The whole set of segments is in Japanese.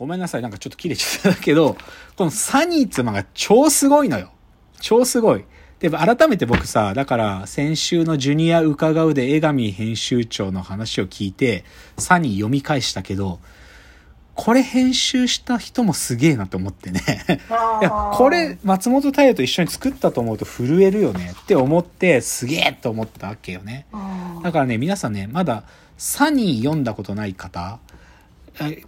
ごめんなさい、なんかちょっと切れちゃったけど、このサニーって漫画超すごいのよ。超すごい。で、改めて僕さ、だから先週のジュニア伺うで江上編集長の話を聞いて、サニー読み返したけど、これ編集した人もすげえなと思ってね。いや、これ松本太陽と一緒に作ったと思うと震えるよねって思ってすげえと思ったわけよね。だからね、皆さんね、まだサニー読んだことない方、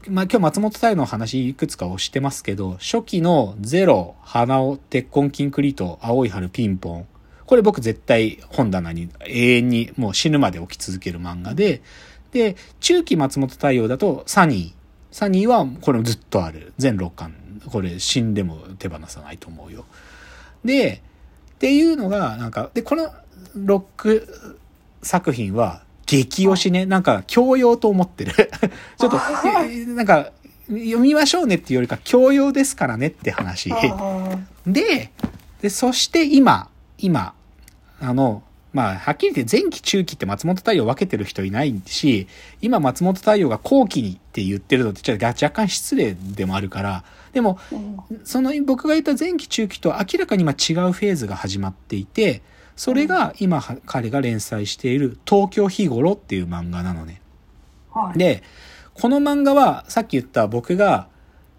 まあ、今日松本太陽の話いくつか押してますけど、初期のゼロ、花尾、鉄痕キンクリート、青い春、ピンポン。これ僕絶対本棚に永遠にもう死ぬまで置き続ける漫画で、で、中期松本太陽だとサニー。サニーはこれずっとある。全6巻。これ死んでも手放さないと思うよ。で、っていうのが、なんか、で、このロック作品は激推しね、なんか教養と思ってる。ちょっと、なんか、読みましょうねっていうよりか教養ですからねって話。で、で、そして今、今、あの、まあ、はっきり言って前期中期って松本太陽分けてる人いないし、今松本太陽が後期にって言ってるのってちょっと若干失礼でもあるから、でも、その僕が言った前期中期と明らかに今違うフェーズが始まっていて、それが今彼が連載している東京日頃っていう漫画なのね。はい、で、この漫画はさっき言った僕が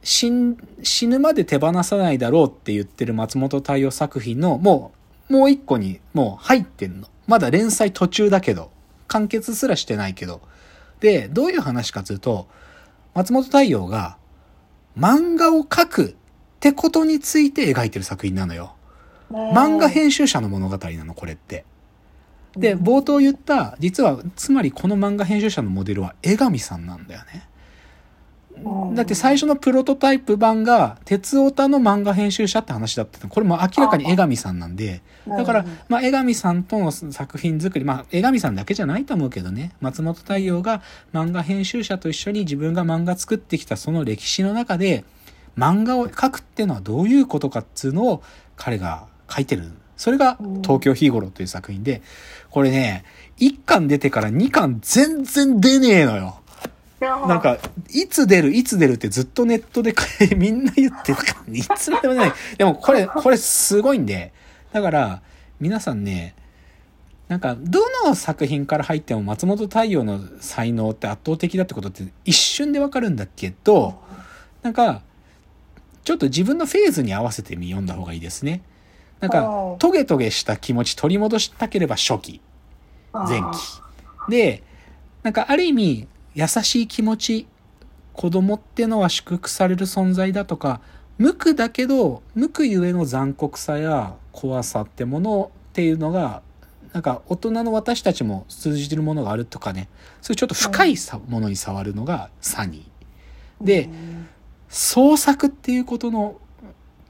死ぬまで手放さないだろうって言ってる松本太陽作品のもう、もう一個にもう入ってんの。まだ連載途中だけど、完結すらしてないけど。で、どういう話かというと、松本太陽が漫画を描くってことについて描いてる作品なのよ。漫画編集者の物語なの、これって。で、冒頭言った、実は、つまりこの漫画編集者のモデルは江上さんなんだよね。だって最初のプロトタイプ版が、鉄オタの漫画編集者って話だったこれも明らかに江上さんなんで、だから、まあ、江上さんとの作品作り、まあ、江上さんだけじゃないと思うけどね、松本太陽が漫画編集者と一緒に自分が漫画作ってきたその歴史の中で、漫画を描くっていうのはどういうことかっつうのを彼が書いてる。それが東京日頃という作品で、これね、1巻出てから2巻全然出ねえのよ。なんか、いつ出る、いつ出るってずっとネットで みんな言ってたから、いつまでもない。でもこれ、これすごいんで。だから、皆さんね、なんか、どの作品から入っても松本太陽の才能って圧倒的だってことって一瞬でわかるんだけど、なんか、ちょっと自分のフェーズに合わせて読んだ方がいいですね。なんか、トゲトゲした気持ち取り戻したければ初期。前期。で、なんかある意味、優しい気持ち、子供ってのは祝福される存在だとか、無垢だけど、無垢ゆえの残酷さや怖さってものっていうのが、なんか大人の私たちも通じてるものがあるとかね、そういうちょっと深いものに触るのがサニー。で、創作っていうことの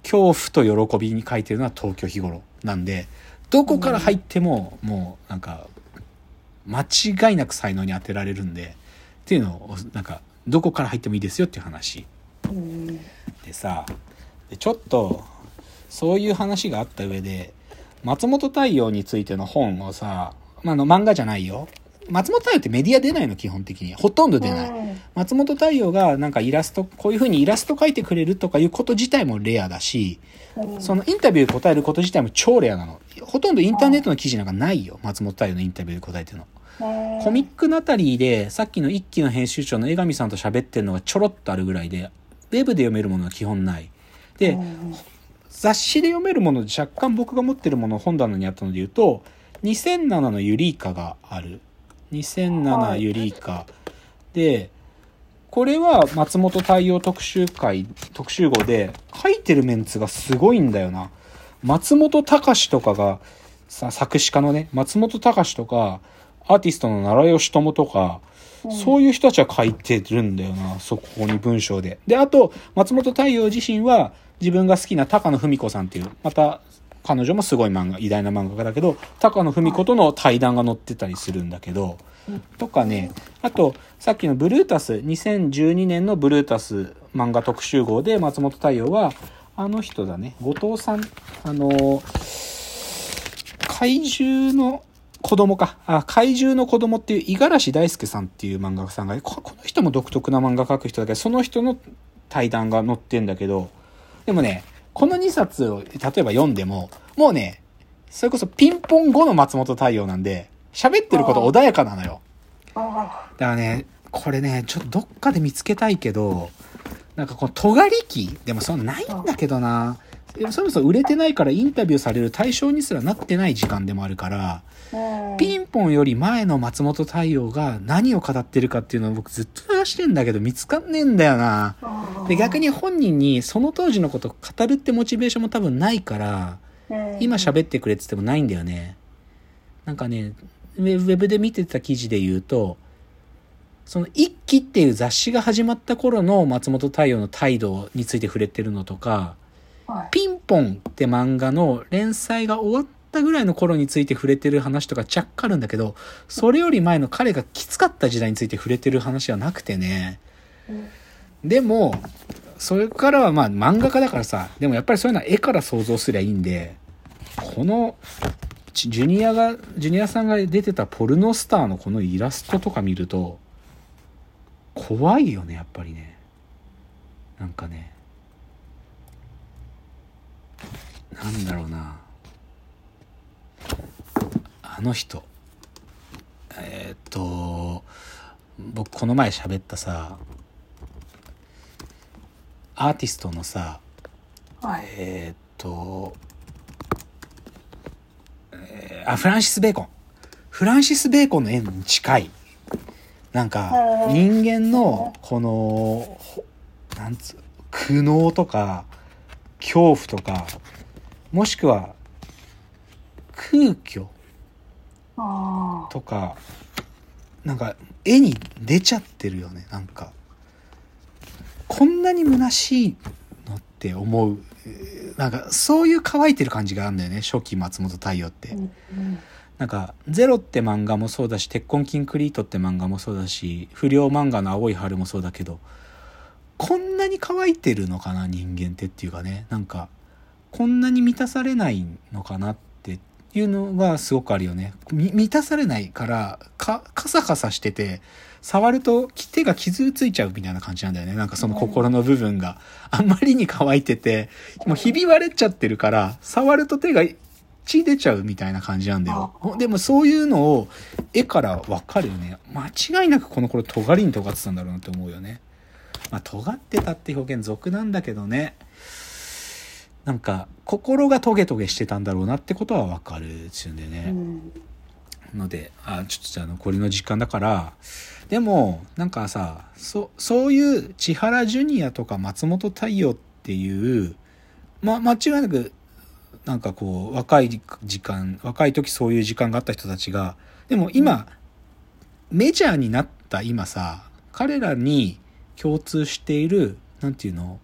恐怖と喜びに書いてるのは東京日頃なんで、どこから入っても、もうなんか、間違いなく才能に当てられるんで、っていうのを、なんか、どこから入ってもいいですよっていう話。でさ、でちょっと、そういう話があった上で、松本太陽についての本をさ、まあ、の漫画じゃないよ。松本太陽ってメディア出ないの基本的に。ほとんど出ない。松本太陽がなんかイラスト、こういう風にイラスト描いてくれるとかいうこと自体もレアだし、そのインタビュー答えること自体も超レアなの。ほとんどインターネットの記事なんかないよ。松本太陽のインタビューで答えてるの。コミックナタリーでさっきの一期の編集長の江上さんと喋ってるのがちょろっとあるぐらいで、ウェブで読めるものは基本ない。で、雑誌で読めるもので若干僕が持ってるもの本棚にあったので言うと、2007のユリイカがある。2007ユリイカ。で、これは松本太陽特集会、特集号で書いてるメンツがすごいんだよな。松本隆とかが、さ、作詞家のね、松本隆とか、アーティストの奈良義友とか、そういう人たちは書いてるんだよな、そこに文章で。で、あと、松本太陽自身は自分が好きな高野文子さんっていう、また彼女もすごい漫画、偉大な漫画家だけど、高野文子との対談が載ってたりするんだけど、とかね、あと、さっきのブルータス、2012年のブルータス漫画特集号で松本太陽は、あの人だね、後藤さん、あの、怪獣の子供か。あ、怪獣の子供っていう五十嵐大輔さんっていう漫画家さんが、この人も独特な漫画描く人だけど、その人の対談が載ってんだけど、でもね、この2冊を例えば読んでも、もうね、それこそピンポン後の松本太陽なんで、喋ってること穏やかなのよ。だからね、これね、ちょっとどっかで見つけたいけど、なんかこの尖り期でもそんなないんだけどな。そもそも売れてないからインタビューされる対象にすらなってない時間でもあるから、ピンポンより前の松本太陽が何を語ってるかっていうのを僕ずっと探してんだけど見つかんねえんだよな。で、逆に本人にその当時のことを語るってモチベーションも多分ないから、今喋ってくれって言ってもないんだよね。なんかね、ウェブで見てた記事で言うと、その一期っていう雑誌が始まった頃の松本太陽の態度について触れてるのとか、ピンポンって漫画の連載が終わったぐらいの頃について触れてる話とか若干あるんだけど、それより前の彼がきつかった時代について触れてる話はなくてね。でも、それからはまあ漫画家だからさ、でもやっぱりそういうのは絵から想像すりゃいいんで、この、ジュニアが、ジュニアさんが出てたポルノスターのこのイラストとか見ると、怖いよね、やっぱりね。なんかね。なんだろうな。あの人。えーっと、僕この前喋ったさ、アーティストのさ、えーっと、えーあ、フランシス・ベーコン。フランシス・ベーコンの絵に近い。なんか、人間の、この、ほなんつう、苦悩とか、恐怖とか、もしくは、空虚とか、なんか、絵に出ちゃってるよね、なんか。こんなに虚しいのって思う。えーなんか、そういう乾いてる感じがあるんだよね、初期松本太陽って。なんか、ゼロって漫画もそうだし、鉄痕キンクリートって漫画もそうだし、不良漫画の青い春もそうだけど、こんなに乾いてるのかな、人間ってっていうかね、なんか、こんなに満たされないのかなっていうのがすごくあるよね。み満たされないから、か、カサカサしてて、触ると手が傷ついちゃうみたいな感じなんだよね。なんかその心の部分があまりに乾いてて、もうひび割れちゃってるから、触ると手が血出ちゃうみたいな感じなんだよ。でもそういうのを絵からわかるよね。間違いなくこの頃尖りに尖ってたんだろうなって思うよね。まあ尖ってたって表現俗なんだけどね。なんか心がトゲトゲしてたんだろうなってことはわかるっちゅうんでね。ので、あ、ちょっとじゃあ残りの時間だから、でも、なんかさ、そ、そういう千原ジュニアとか松本太陽っていう、ま、間違いなく、なんかこう、若い時間、若い時そういう時間があった人たちが、でも今、メジャーになった今さ、彼らに共通している、なんていうの、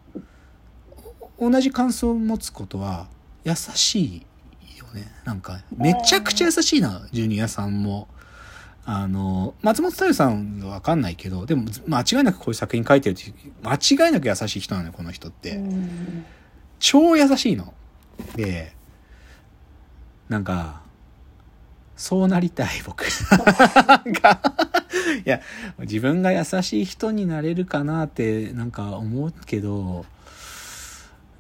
同じ感想を持つことは、優しいよね。なんか、めちゃくちゃ優しいな、ジュニアさんも。あの、松本太陽さんはわかんないけど、でも間違いなくこういう作品書いてるって間違いなく優しい人なのよ、この人って。超優しいの。で、なんか、そうなりたい、僕。いや、自分が優しい人になれるかなって、なんか思うけど、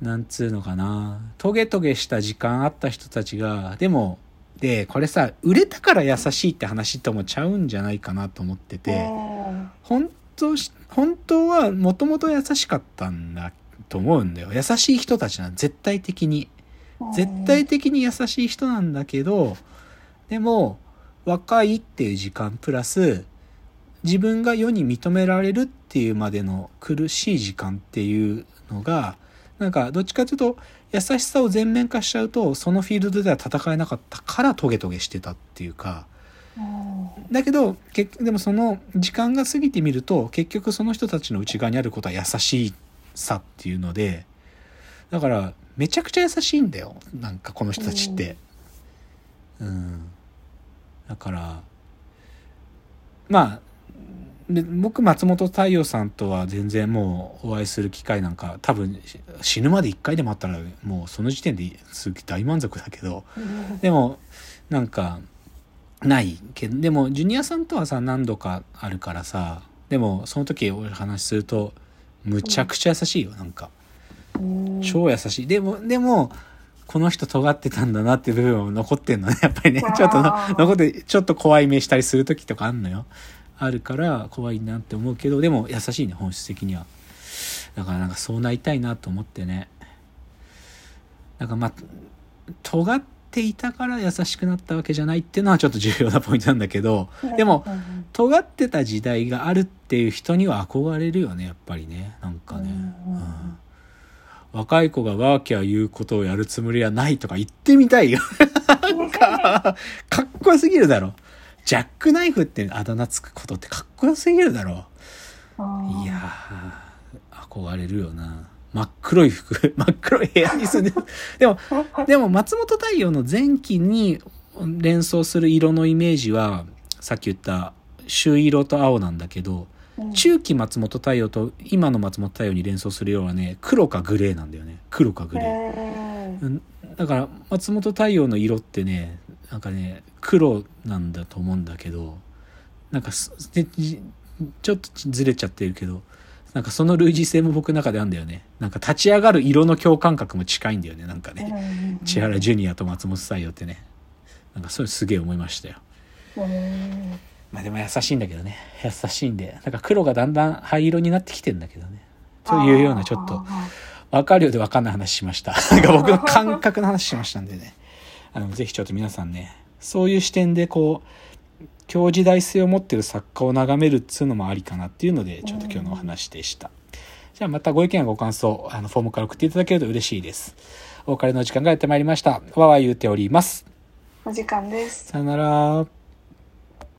なんつうのかな。トゲトゲした時間あった人たちが、でも、で、これさ、売れたから優しいって話ともちゃうんじゃないかなと思ってて、本当し、本当はもともと優しかったんだと思うんだよ。優しい人たちなの、絶対的に。絶対的に優しい人なんだけど、でも、若いっていう時間プラス、自分が世に認められるっていうまでの苦しい時間っていうのが、なんか、どっちかというと、優しさを全面化しちゃうと、そのフィールドでは戦えなかったからトゲトゲしてたっていうか、だけど、結でもその時間が過ぎてみると、結局その人たちの内側にあることは優しさっていうので、だから、めちゃくちゃ優しいんだよ。なんかこの人たちって。うん。だから、まあ、で僕、松本太陽さんとは全然もうお会いする機会なんか、多分死ぬまで一回でもあったら、もうその時点ですごい大満足だけど、でも、なんか、ないけど、でも、ジュニアさんとはさ、何度かあるからさ、でも、その時お話しすると、むちゃくちゃ優しいよ、なんか。うん超優しい。でも、でも、この人尖ってたんだなっていう部分も残ってんのね、やっぱりね。ちょっと残って、ちょっと怖い目したりする時とかあんのよ。あるから怖いなって思うけど、でも優しいね、本質的には。だからなんかそうなりたいなと思ってね。なんかまあ、尖っていたから優しくなったわけじゃないっていうのはちょっと重要なポイントなんだけど、でも、うん尖ってた時代があるっていう人には憧れるよねやっぱりねなんかね、うんうん若い子がワーキャー言うことをやるつもりはないとか言ってみたいよ。なんかかっこよすぎるだろ。ジャックナイフってあだ名つくことってかっこよすぎるだろ。うんいやー憧れるよな。真っ黒い服 真っ黒い部屋に住んでる。でもでも松本太陽の前期に連想する色のイメージはさっき言った朱色と青なんだけどうん中期松本太陽と今の松本太陽に連想する色はね黒かグレーなんだよね。黒かグレー、だから松本太陽の色ってねなんかね黒なんだと思うんだけどなんかすでじちょっとずれちゃってるけどなんかその類似性も僕の中であるんだよね。なんか立ち上がる色の共感覚も近いんだよねなんかね。うん千原ジュニアと松本太陽ってね。なんかそれすげえ思いましたよ。うんまあでも優しいんだけどね優しいんでなんか黒がだんだん灰色になってきてんだけどねというようなちょっと分かるようで分かんない話しました。なんか僕の感覚の話しましたんでね。あの、ぜひちょっと皆さんね、そういう視点でこう、今日時代性を持ってる作家を眺めるっつうのもありかなっていうので、ちょっと今日のお話でした。じゃあまたご意見やご感想、あの、フォームから送っていただけると嬉しいです。お別れの時間がやってまいりました。わわ言うております。お時間ですさよなら。